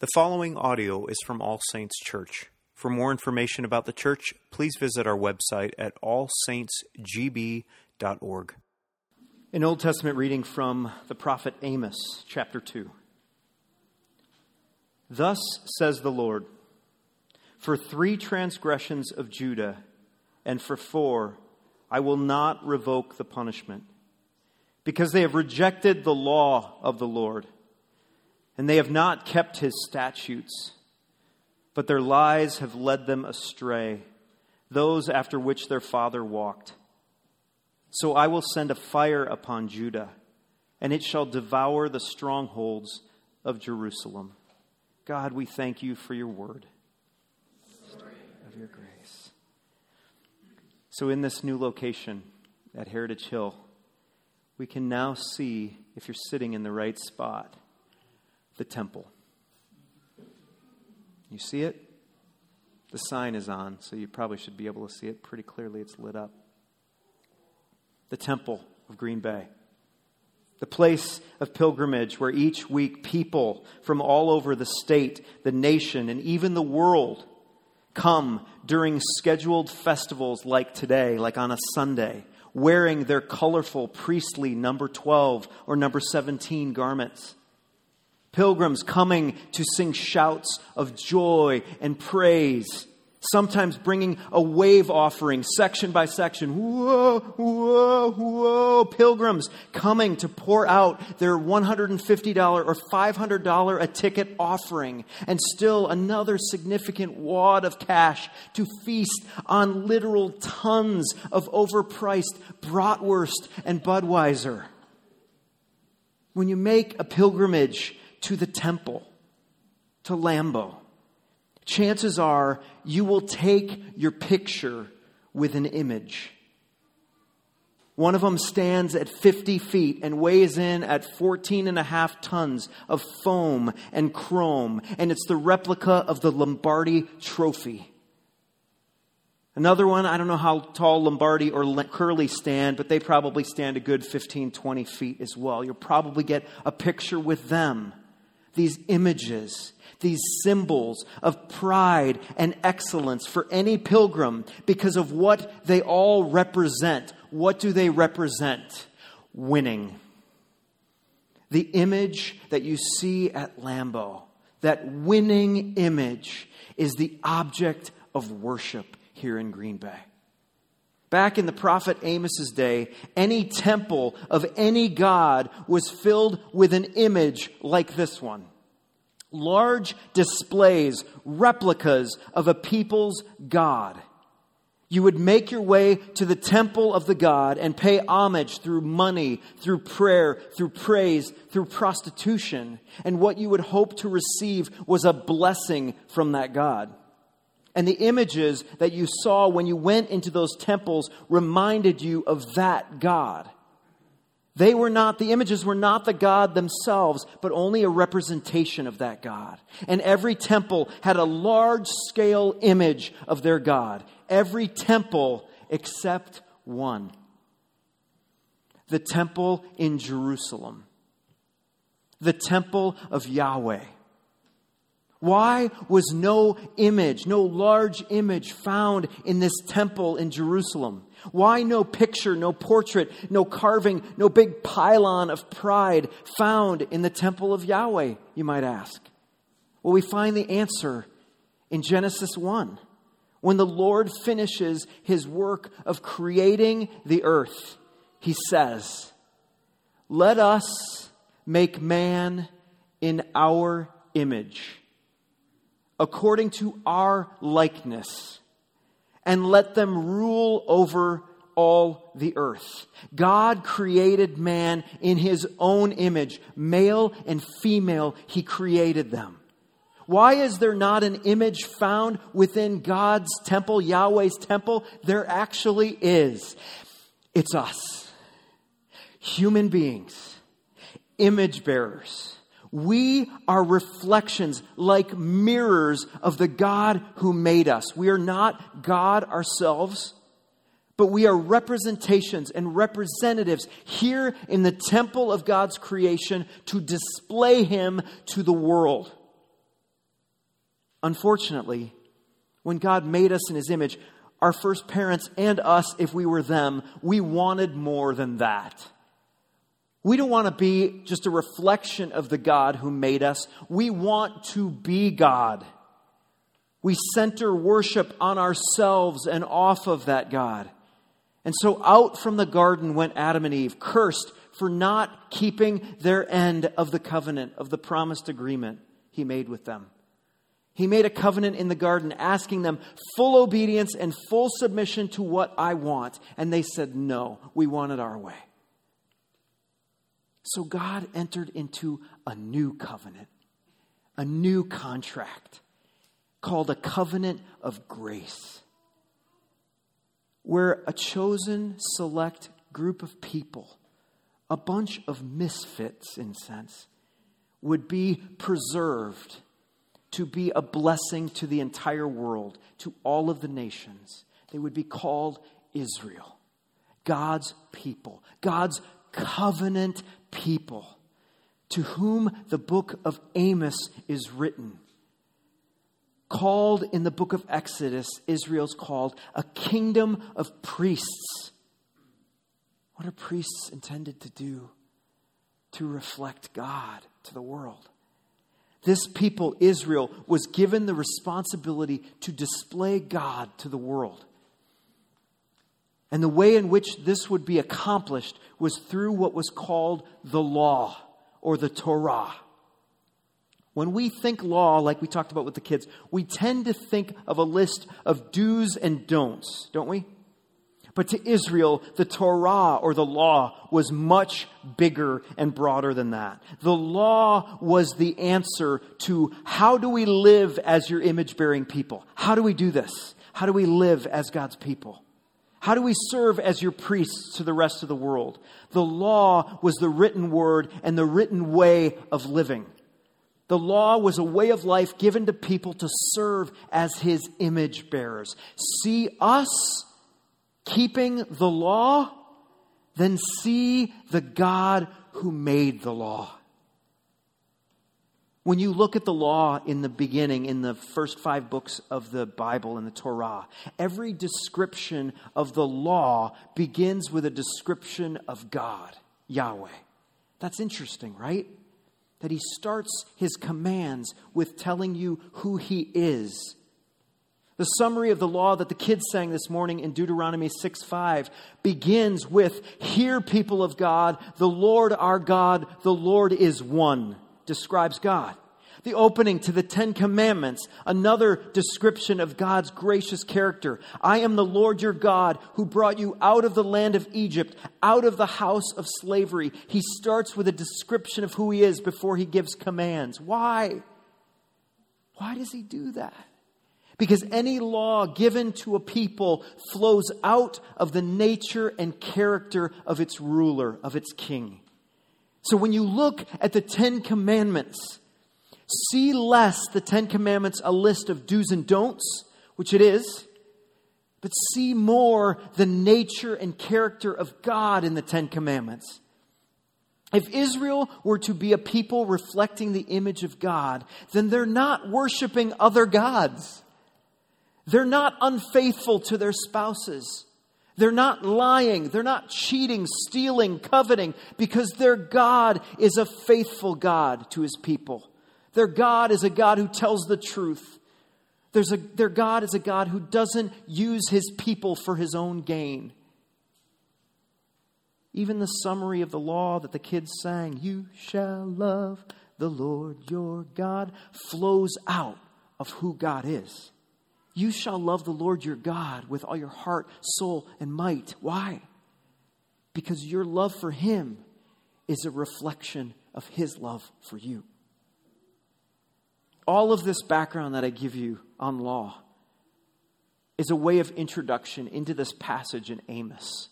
The following audio is from All Saints Church. For more information about the church, please visit our website at allsaintsgb.org. An Old Testament reading from the prophet Amos, chapter 2. Thus says the Lord For three transgressions of Judah, and for four, I will not revoke the punishment, because they have rejected the law of the Lord and they have not kept his statutes, but their lies have led them astray, those after which their father walked. So I will send a fire upon Judah, and it shall devour the strongholds of Jerusalem. God, we thank you for your word. Of your grace. So, in this new location at Heritage Hill, we can now see if you're sitting in the right spot the temple. You see it? The sign is on, so you probably should be able to see it pretty clearly. It's lit up. The temple of Green Bay. The place of pilgrimage where each week people from all over the state, the nation, and even the world come during scheduled festivals like today, like on a Sunday, wearing their colorful priestly number 12 or number 17 garments Pilgrims coming to sing shouts of joy and praise, sometimes bringing a wave offering section by section. Whoa, whoa, whoa. Pilgrims coming to pour out their $150 or $500 a ticket offering, and still another significant wad of cash to feast on literal tons of overpriced bratwurst and Budweiser. When you make a pilgrimage, to the temple, to Lambeau, chances are you will take your picture with an image. One of them stands at 50 feet and weighs in at 14 and a half tons of foam and chrome, and it's the replica of the Lombardi trophy. Another one, I don't know how tall Lombardi or Curly stand, but they probably stand a good 15, 20 feet as well. You'll probably get a picture with them these images, these symbols of pride and excellence for any pilgrim because of what they all represent. What do they represent? Winning. The image that you see at Lambeau, that winning image, is the object of worship here in Green Bay. Back in the prophet Amos's day, any temple of any god was filled with an image like this one. Large displays, replicas of a people's god. You would make your way to the temple of the God and pay homage through money, through prayer, through praise, through prostitution. And what you would hope to receive was a blessing from that God. And the images that you saw when you went into those temples reminded you of that God. They were not, the images were not the God themselves, but only a representation of that God. And every temple had a large scale image of their God. Every temple except one. The temple in Jerusalem. The temple of Yahweh. Why was no image, no large image found in this temple in Jerusalem? Why no picture, no portrait, no carving, no big pylon of pride found in the temple of Yahweh, you might ask? Well, we find the answer in Genesis 1 when the Lord finishes his work of creating the earth. He says, Let us make man in our image according to our likeness, and let them rule over all the earth. God created man in his own image, male and female, he created them. Why is there not an image found within God's temple, Yahweh's temple? There actually is. It's us, human beings, image bearers we are reflections like mirrors of the God who made us. We are not God ourselves, but we are representations and representatives here in the temple of God's creation to display Him to the world. Unfortunately, when God made us in his image, our first parents and us, if we were them, we wanted more than that. We don't want to be just a reflection of the God who made us. We want to be God. We center worship on ourselves and off of that God. And so out from the garden went Adam and Eve, cursed for not keeping their end of the covenant, of the promised agreement he made with them. He made a covenant in the garden asking them full obedience and full submission to what I want. And they said, No, we want it our way. So God entered into a new covenant, a new contract called a covenant of grace, where a chosen, select group of people, a bunch of misfits in sense, would be preserved to be a blessing to the entire world, to all of the nations. They would be called Israel, God's people, God's covenant people, to whom the book of Amos is written. Called in the book of Exodus, Israel's called a kingdom of priests. What are priests intended to do? To reflect God to the world. This people, Israel, was given the responsibility to display God to the world. And the way in which this would be accomplished was through what was called the law or the Torah. When we think law, like we talked about with the kids, we tend to think of a list of do's and don'ts, don't we? But to Israel, the Torah or the law was much bigger and broader than that. The law was the answer to how do we live as your image bearing people? How do we do this? How do we live as God's people? How do we serve as your priests to the rest of the world? The law was the written word and the written way of living. The law was a way of life given to people to serve as his image bearers. See us keeping the law, then see the God who made the law. When you look at the law in the beginning, in the first five books of the Bible and the Torah, every description of the law begins with a description of God, Yahweh. That's interesting, right? That he starts his commands with telling you who he is the summary of the law that the kids sang this morning in Deuteronomy 6 5 begins with Hear, people of God, the Lord our God, the Lord is one, describes God. The opening to the Ten Commandments, another description of God's gracious character. I am the Lord your God who brought you out of the land of Egypt, out of the house of slavery. He starts with a description of who he is before he gives commands. Why? Why does he do that? Because any law given to a people flows out of the nature and character of its ruler, of its king. So when you look at the Ten Commandments, see less the Ten Commandments a list of do's and don'ts, which it is, but see more the nature and character of God in the Ten Commandments. If Israel were to be a people reflecting the image of God, then they're not worshiping other gods. They're not unfaithful to their spouses. They're not lying. They're not cheating, stealing, coveting, because their God is a faithful God to his people. Their God is a God who tells the truth. There's a, their God is a God who doesn't use his people for his own gain. Even the summary of the law that the kids sang, You shall love the Lord your God, flows out of who God is. You shall love the Lord your God with all your heart, soul, and might. Why? Because your love for him is a reflection of his love for you. All of this background that I give you on law is a way of introduction into this passage in Amos.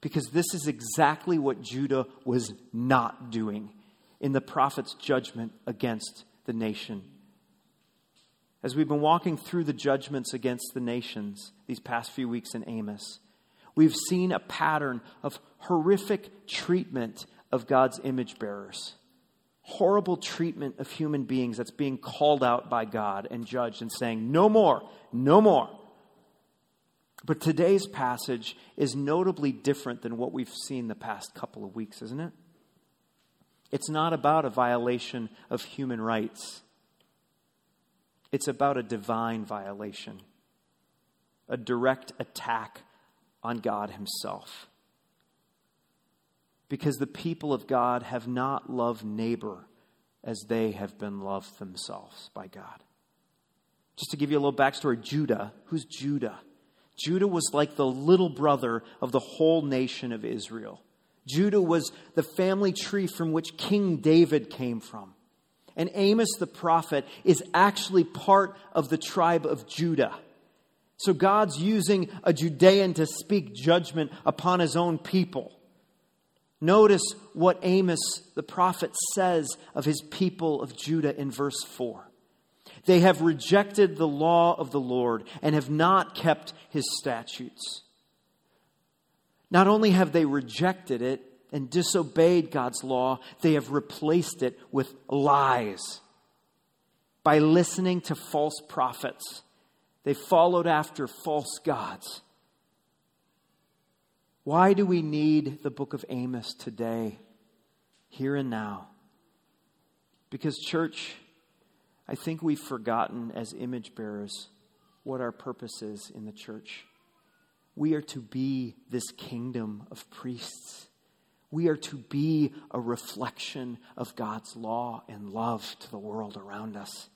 Because this is exactly what Judah was not doing in the prophet's judgment against the nation as we've been walking through the judgments against the nations these past few weeks in Amos, we've seen a pattern of horrific treatment of God's image bearers. horrible treatment of human beings that's being called out by God and judged and saying, no more, no more. But today's passage is notably different than what we've seen the past couple of weeks, isn't it? It's not about a violation of human rights. It's about a divine violation, a direct attack on God Himself. Because the people of God have not loved neighbor as they have been loved themselves by God. Just to give you a little backstory Judah, who's Judah? Judah was like the little brother of the whole nation of Israel. Judah was the family tree from which King David came from. And Amos the prophet is actually part of the tribe of Judah. So God's using a Judean to speak judgment upon his own people. Notice what Amos the prophet says of his people of Judah in verse 4. They have rejected the law of the Lord and have not kept his statutes. Not only have they rejected it and disobeyed God's law, they have replaced it with lies. By listening to false prophets, they followed after false gods. Why do we need the book of Amos today, here and now? Because, church, I think we've forgotten as image bearers what our purpose is in the church. We are to be this kingdom of priests. We are to be a reflection of God's law and love to the world around us.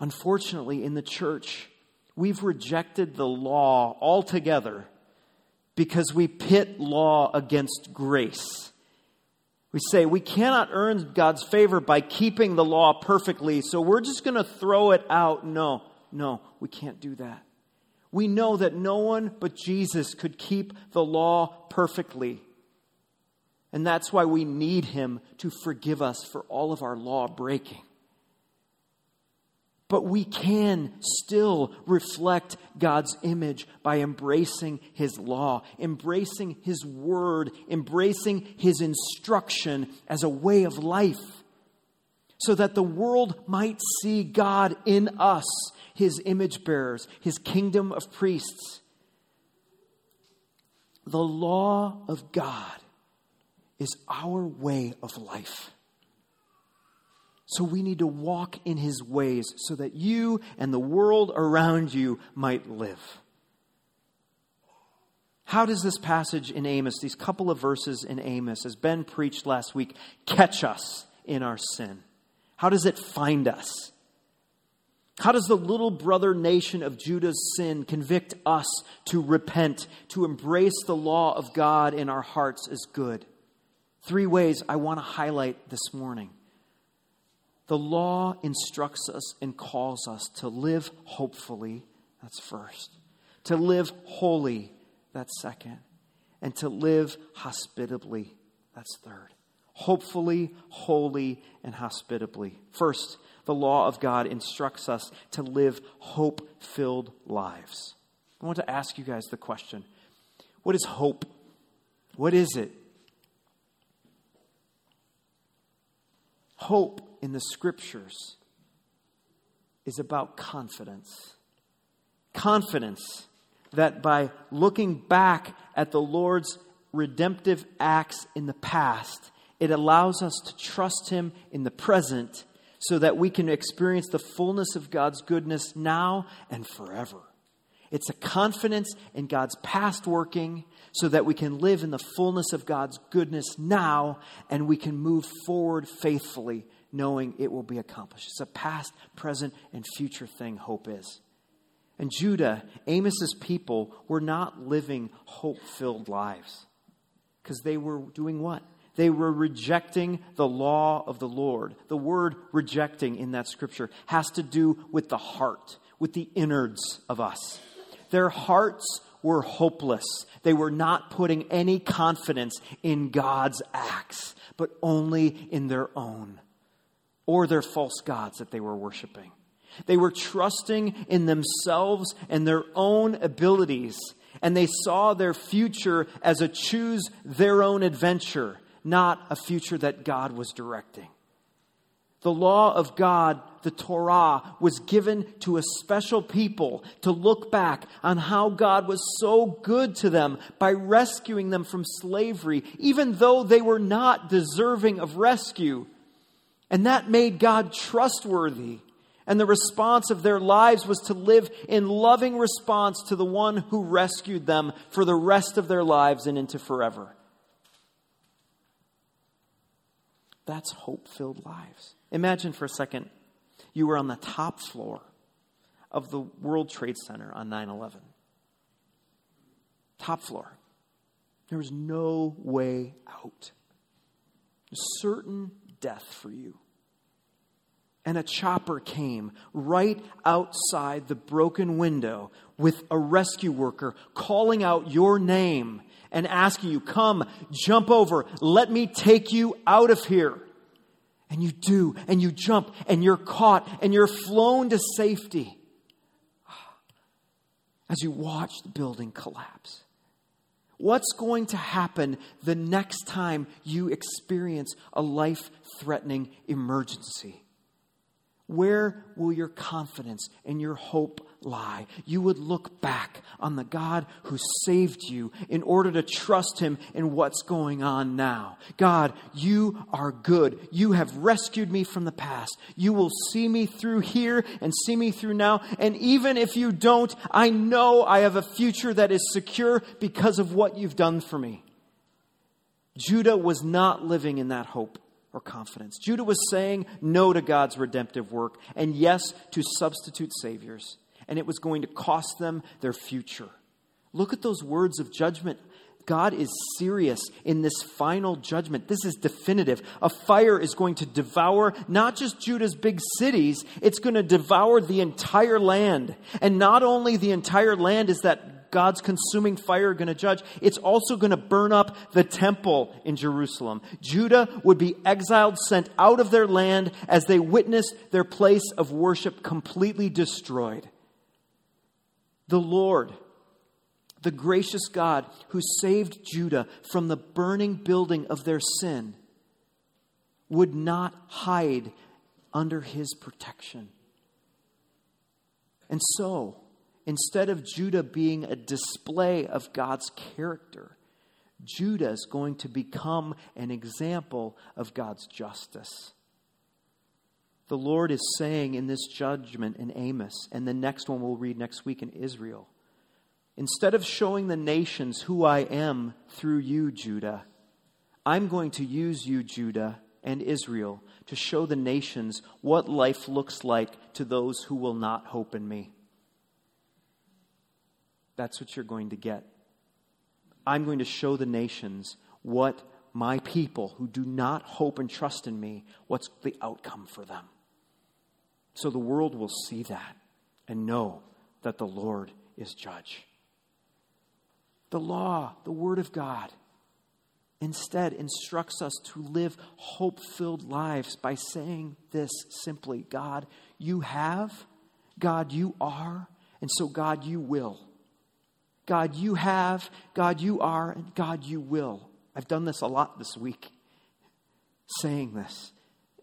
Unfortunately, in the church, we've rejected the law altogether because we pit law against grace. We say we cannot earn God's favor by keeping the law perfectly, so we're just going to throw it out. No, no, we can't do that. We know that no one but Jesus could keep the law perfectly. And that's why we need him to forgive us for all of our law breaking. But we can still reflect God's image by embracing His law, embracing His word, embracing His instruction as a way of life, so that the world might see God in us, His image bearers, His kingdom of priests. The law of God is our way of life. So we need to walk in his ways so that you and the world around you might live. How does this passage in Amos, these couple of verses in Amos, as Ben preached last week, catch us in our sin? How does it find us? How does the little brother nation of Judah's sin convict us to repent, to embrace the law of God in our hearts as good? Three ways I want to highlight this morning. The law instructs us and calls us to live hopefully, that's first. To live holy, that's second. And to live hospitably, that's third. Hopefully, holy, and hospitably. First, the law of God instructs us to live hope filled lives. I want to ask you guys the question what is hope? What is it? Hope in the scriptures is about confidence. Confidence that by looking back at the Lord's redemptive acts in the past, it allows us to trust Him in the present so that we can experience the fullness of God's goodness now and forever. It's a confidence in God's past working so that we can live in the fullness of God's goodness now and we can move forward faithfully knowing it will be accomplished. It's a past, present, and future thing, hope is. And Judah, Amos's people, were not living hope filled lives because they were doing what? They were rejecting the law of the Lord. The word rejecting in that scripture has to do with the heart, with the innards of us. Their hearts were hopeless. They were not putting any confidence in God's acts, but only in their own or their false gods that they were worshiping. They were trusting in themselves and their own abilities, and they saw their future as a choose their own adventure, not a future that God was directing. The law of God, the Torah, was given to a special people to look back on how God was so good to them by rescuing them from slavery, even though they were not deserving of rescue. And that made God trustworthy. And the response of their lives was to live in loving response to the one who rescued them for the rest of their lives and into forever. That's hope filled lives. Imagine for a second you were on the top floor of the World Trade Center on 9 11. Top floor. There was no way out. Certain death for you. And a chopper came right outside the broken window with a rescue worker calling out your name and asking you, Come, jump over, let me take you out of here. And you do, and you jump, and you're caught, and you're flown to safety as you watch the building collapse. What's going to happen the next time you experience a life threatening emergency? Where will your confidence and your hope lie? You would look back on the God who saved you in order to trust Him in what's going on now. God, you are good. You have rescued me from the past. You will see me through here and see me through now. And even if you don't, I know I have a future that is secure because of what you've done for me. Judah was not living in that hope or confidence. Judah was saying no to God's redemptive work and yes to substitute saviors, and it was going to cost them their future. Look at those words of judgment. God is serious in this final judgment. This is definitive. A fire is going to devour not just Judah's big cities, it's going to devour the entire land. And not only the entire land is that God's consuming fire going to judge, it's also going to burn up the temple in Jerusalem. Judah would be exiled, sent out of their land as they witnessed their place of worship completely destroyed. The Lord, the gracious God who saved Judah from the burning building of their sin, would not hide under his protection. And so, Instead of Judah being a display of God's character, Judah is going to become an example of God's justice. The Lord is saying in this judgment in Amos, and the next one we'll read next week in Israel instead of showing the nations who I am through you, Judah, I'm going to use you, Judah and Israel, to show the nations what life looks like to those who will not hope in me that's what you're going to get. I'm going to show the nations what my people who do not hope and trust in me, what's the outcome for them. So the world will see that and know that the Lord is judge. The law, the Word of God, instead instructs us to live hope filled lives by saying this simply God, you have, God, you are, and so, God, you will. God, you have, God, you are, and God, you will. I've done this a lot this week, saying this.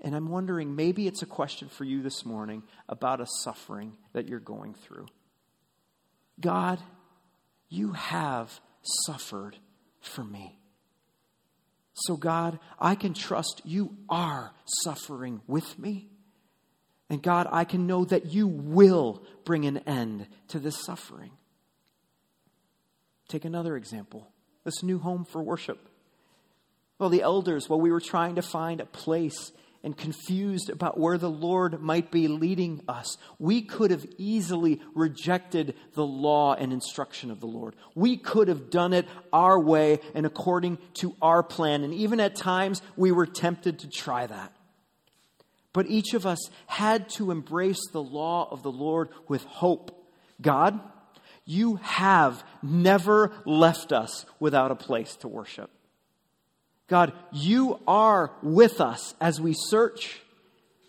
And I'm wondering maybe it's a question for you this morning about a suffering that you're going through. God, you have suffered for me. So, God, I can trust you are suffering with me. And God, I can know that you will bring an end to this suffering. Take another example this new home for worship. Well, the elders, while we were trying to find a place and confused about where the Lord might be leading us, we could have easily rejected the law and instruction of the Lord. We could have done it our way and according to our plan. And even at times, we were tempted to try that. But each of us had to embrace the law of the Lord with hope. God, you have never left us without a place to worship. God, you are with us as we search.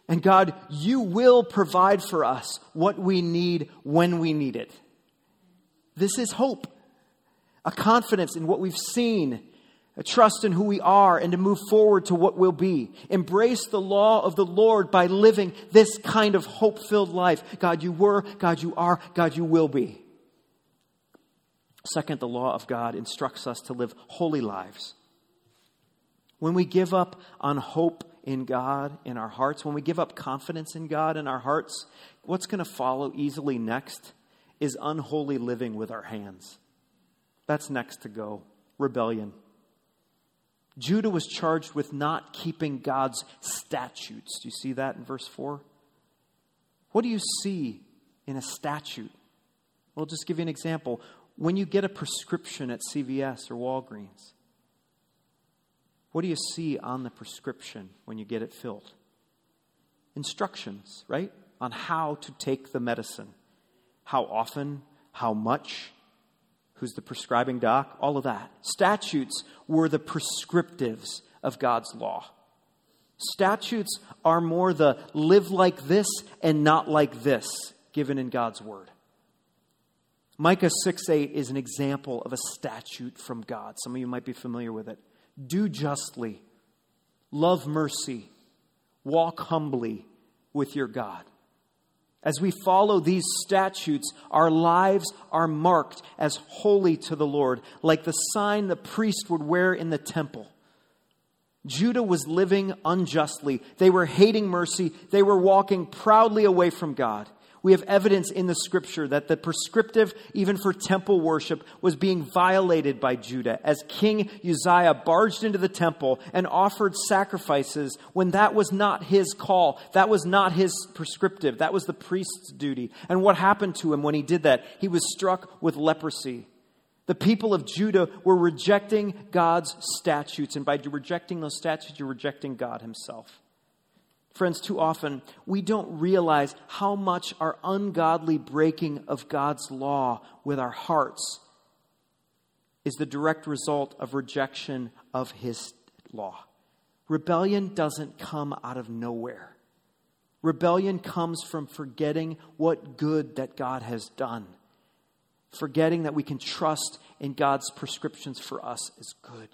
And God, you will provide for us what we need when we need it. This is hope, a confidence in what we've seen, a trust in who we are and to move forward to what will be. Embrace the law of the Lord by living this kind of hope filled life. God, you were, God, you are, God, you will be. Second, the law of God instructs us to live holy lives. When we give up on hope in God in our hearts, when we give up confidence in God in our hearts, what's going to follow easily next is unholy living with our hands. That's next to go rebellion. Judah was charged with not keeping God's statutes. Do you see that in verse 4? What do you see in a statute? Well, I'll just give you an example. When you get a prescription at CVS or Walgreens, what do you see on the prescription when you get it filled? Instructions, right? On how to take the medicine. How often, how much, who's the prescribing doc, all of that. Statutes were the prescriptives of God's law. Statutes are more the live like this and not like this given in God's word. Micah 6 8 is an example of a statute from God. Some of you might be familiar with it. Do justly, love mercy, walk humbly with your God. As we follow these statutes, our lives are marked as holy to the Lord, like the sign the priest would wear in the temple. Judah was living unjustly. They were hating mercy. They were walking proudly away from God we have evidence in the scripture that the prescriptive, even for temple worship, was being violated by Judah as King Uzziah barged into the temple and offered sacrifices when that was not his call. That was not his prescriptive. That was the priest's duty. And what happened to him when he did that? He was struck with leprosy. The people of Judah were rejecting God's statutes, and by rejecting those statutes, you're rejecting God Himself. Friends, too often we don't realize how much our ungodly breaking of God's law with our hearts is the direct result of rejection of His law. Rebellion doesn't come out of nowhere. Rebellion comes from forgetting what good that God has done, forgetting that we can trust in God's prescriptions for us is good.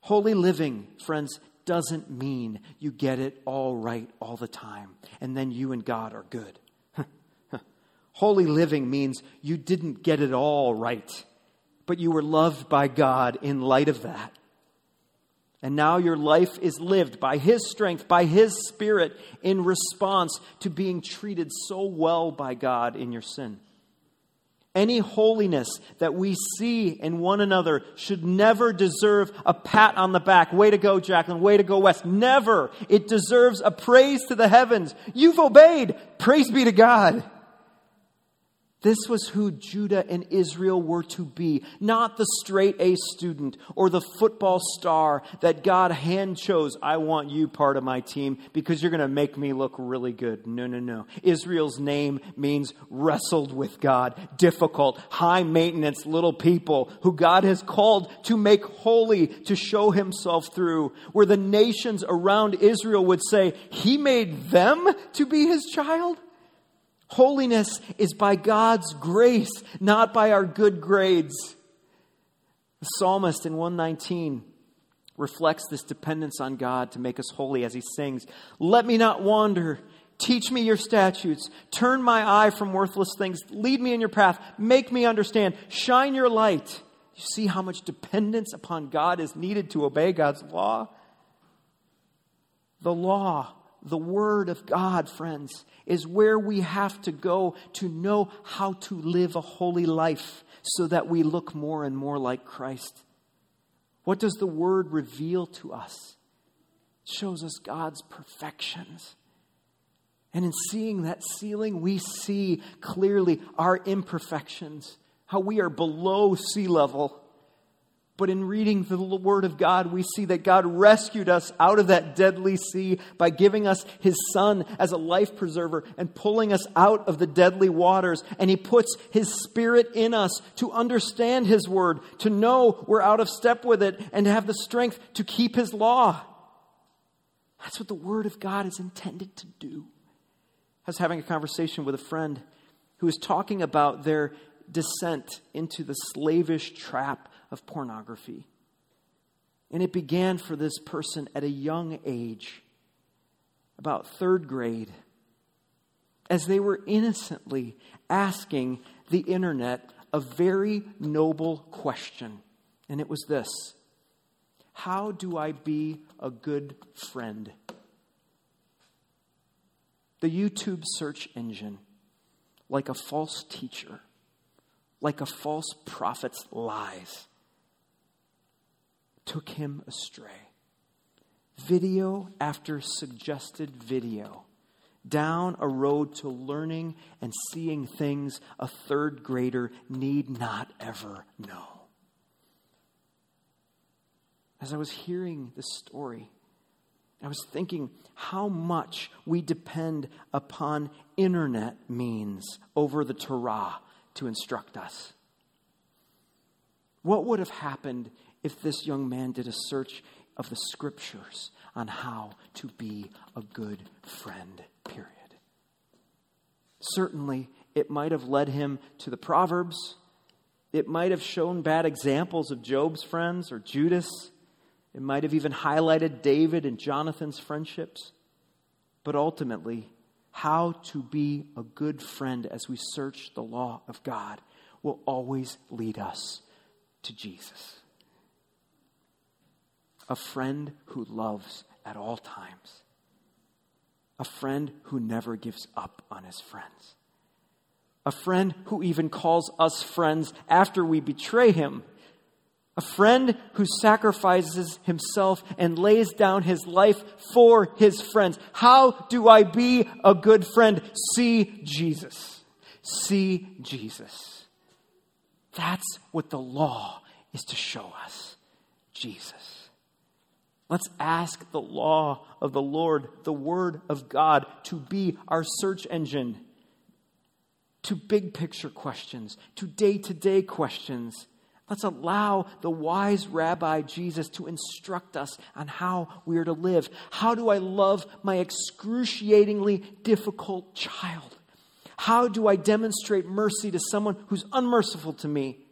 Holy living, friends, doesn't mean you get it all right all the time and then you and God are good. Holy living means you didn't get it all right, but you were loved by God in light of that. And now your life is lived by His strength, by His Spirit, in response to being treated so well by God in your sin. Any holiness that we see in one another should never deserve a pat on the back. Way to go, Jacqueline. Way to go, West. Never. It deserves a praise to the heavens. You've obeyed. Praise be to God. This was who Judah and Israel were to be, not the straight A student or the football star that God hand chose. I want you part of my team because you're going to make me look really good. No, no, no. Israel's name means wrestled with God, difficult, high maintenance little people who God has called to make holy, to show himself through. Where the nations around Israel would say, He made them to be His child? Holiness is by God's grace, not by our good grades. The psalmist in 119 reflects this dependence on God to make us holy as he sings, Let me not wander. Teach me your statutes. Turn my eye from worthless things. Lead me in your path. Make me understand. Shine your light. You see how much dependence upon God is needed to obey God's law? The law the Word of God, friends, is where we have to go to know how to live a holy life so that we look more and more like Christ. What does the Word reveal to us? It shows us God's perfections. And in seeing that ceiling, we see clearly our imperfections, how we are below sea level but in reading the Word of God, we see that God rescued us out of that deadly sea by giving us His Son as a life preserver and pulling us out of the deadly waters. And He puts His Spirit in us to understand His Word, to know we're out of step with it, and to have the strength to keep His law. That's what the Word of God is intended to do. I was having a conversation with a friend who was talking about their descent into the slavish trap of pornography. And it began for this person at a young age, about third grade, as they were innocently asking the internet a very noble question. And it was this How do I be a good friend? The YouTube search engine, like a false teacher, like a false prophet's lies, took him astray. Video after suggested video, down a road to learning and seeing things a third grader need not ever know. As I was hearing this story, I was thinking how much we depend upon internet means over the Torah to instruct us. What would have happened if this young man did a search of the scriptures on how to be a good friend, period? Certainly, it might have led him to the Proverbs. It might have shown bad examples of Job's friends or Judas. It might have even highlighted David and Jonathan's friendships. But ultimately, how to be a good friend as we search the law of God will always lead us to Jesus. A friend who loves at all times. A friend who never gives up on his friends. A friend who even calls us friends after we betray him. A friend who sacrifices himself and lays down his life for his friends. How do I be a good friend? See Jesus. See Jesus. That's what the law is to show us Jesus. Let's ask the law of the Lord, the Word of God, to be our search engine to big picture questions, to day to day questions. Let's allow the wise rabbi Jesus to instruct us on how we are to live. How do I love my excruciatingly difficult child? How do I demonstrate mercy to someone who's unmerciful to me?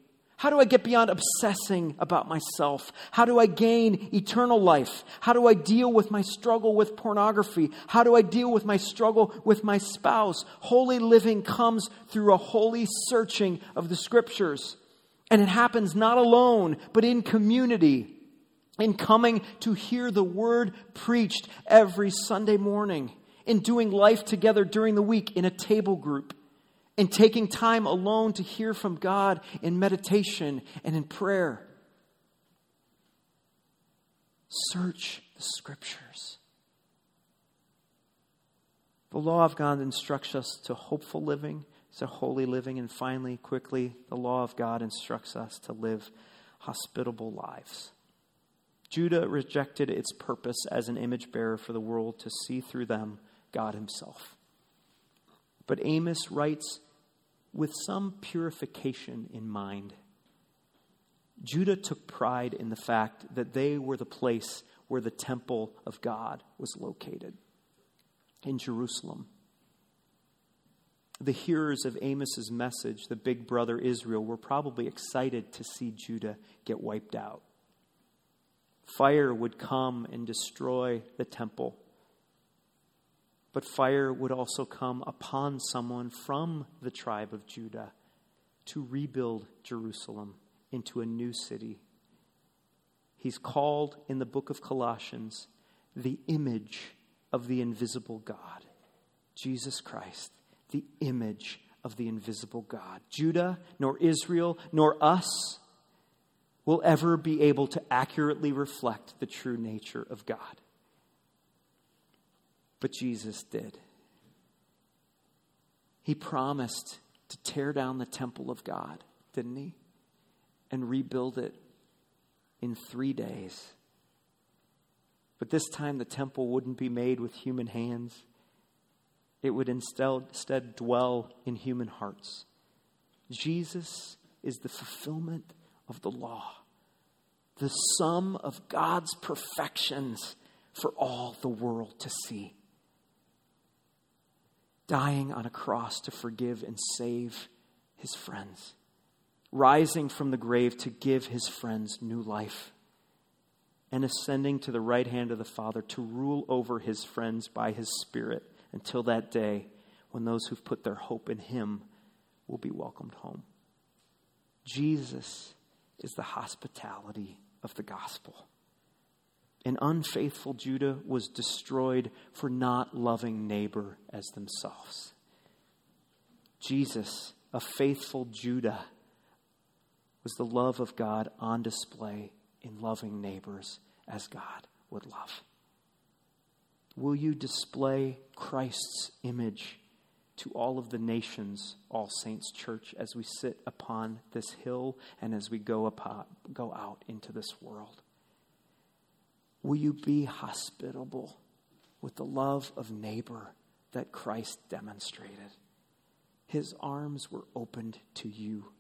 How do I get beyond obsessing about myself? How do I gain eternal life? How do I deal with my struggle with pornography? How do I deal with my struggle with my spouse? Holy living comes through a holy searching of the scriptures. And it happens not alone, but in community, in coming to hear the word preached every Sunday morning, in doing life together during the week in a table group and taking time alone to hear from God in meditation and in prayer. Search the scriptures. The law of God instructs us to hopeful living, to holy living, and finally, quickly, the law of God instructs us to live hospitable lives. Judah rejected its purpose as an image bearer for the world to see through them God Himself. But Amos writes with some purification in mind. Judah took pride in the fact that they were the place where the temple of God was located in Jerusalem. The hearers of Amos's message, the big brother Israel, were probably excited to see Judah get wiped out. Fire would come and destroy the temple but fire would also come upon someone from the tribe of Judah to rebuild Jerusalem into a new city. He's called in the book of Colossians the image of the invisible God, Jesus Christ, the image of the invisible God. Judah, nor Israel, nor us will ever be able to accurately reflect the true nature of God. But Jesus did. He promised to tear down the temple of God, didn't he? And rebuild it in three days. But this time the temple wouldn't be made with human hands, it would instead dwell in human hearts. Jesus is the fulfillment of the law, the sum of God's perfections for all the world to see dying on a cross to forgive and save his friends, rising from the grave to give his friends new life, and ascending to the right hand of the Father to rule over his friends by his Spirit until that day when those who've put their hope in him will be welcomed home. Jesus is the hospitality of the gospel. An unfaithful Judah was destroyed for not loving neighbor as themselves. Jesus, a faithful Judah, was the love of God on display in loving neighbors as God would love. Will you display Christ's image to all of the nations, All Saints Church, as we sit upon this hill and as we go, upon, go out into this world? Will you be hospitable with the love of neighbor that Christ demonstrated? His arms were opened to you.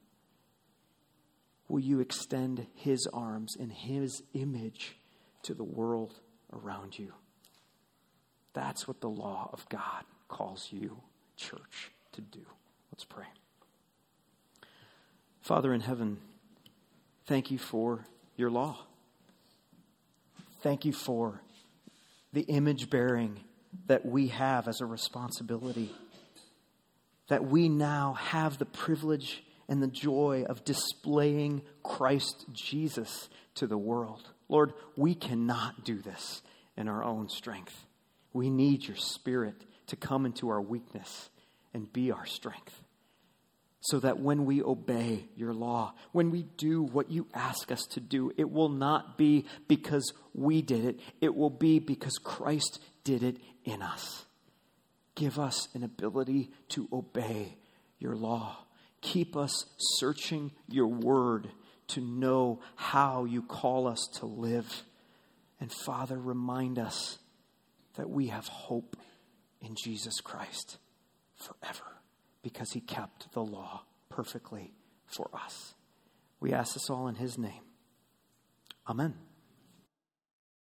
Will you extend his arms in his image to the world around you? That's what the law of God calls you, church, to do. Let's pray. Father in heaven, thank you for your law. Thank you for the image bearing that we have as a responsibility. That we now have the privilege and the joy of displaying Christ Jesus to the world. Lord, we cannot do this in our own strength. We need your Spirit to come into our weakness and be our strength so that when we obey your law, when we do what you ask us to do, it will not be because we did it, it will be because Christ did it in us. Give us an ability to obey your law. Keep us searching your word to know how you call us to live. And Father, remind us that we have hope in Jesus Christ forever because he kept the law perfectly for us. We ask this all in his name. Amen.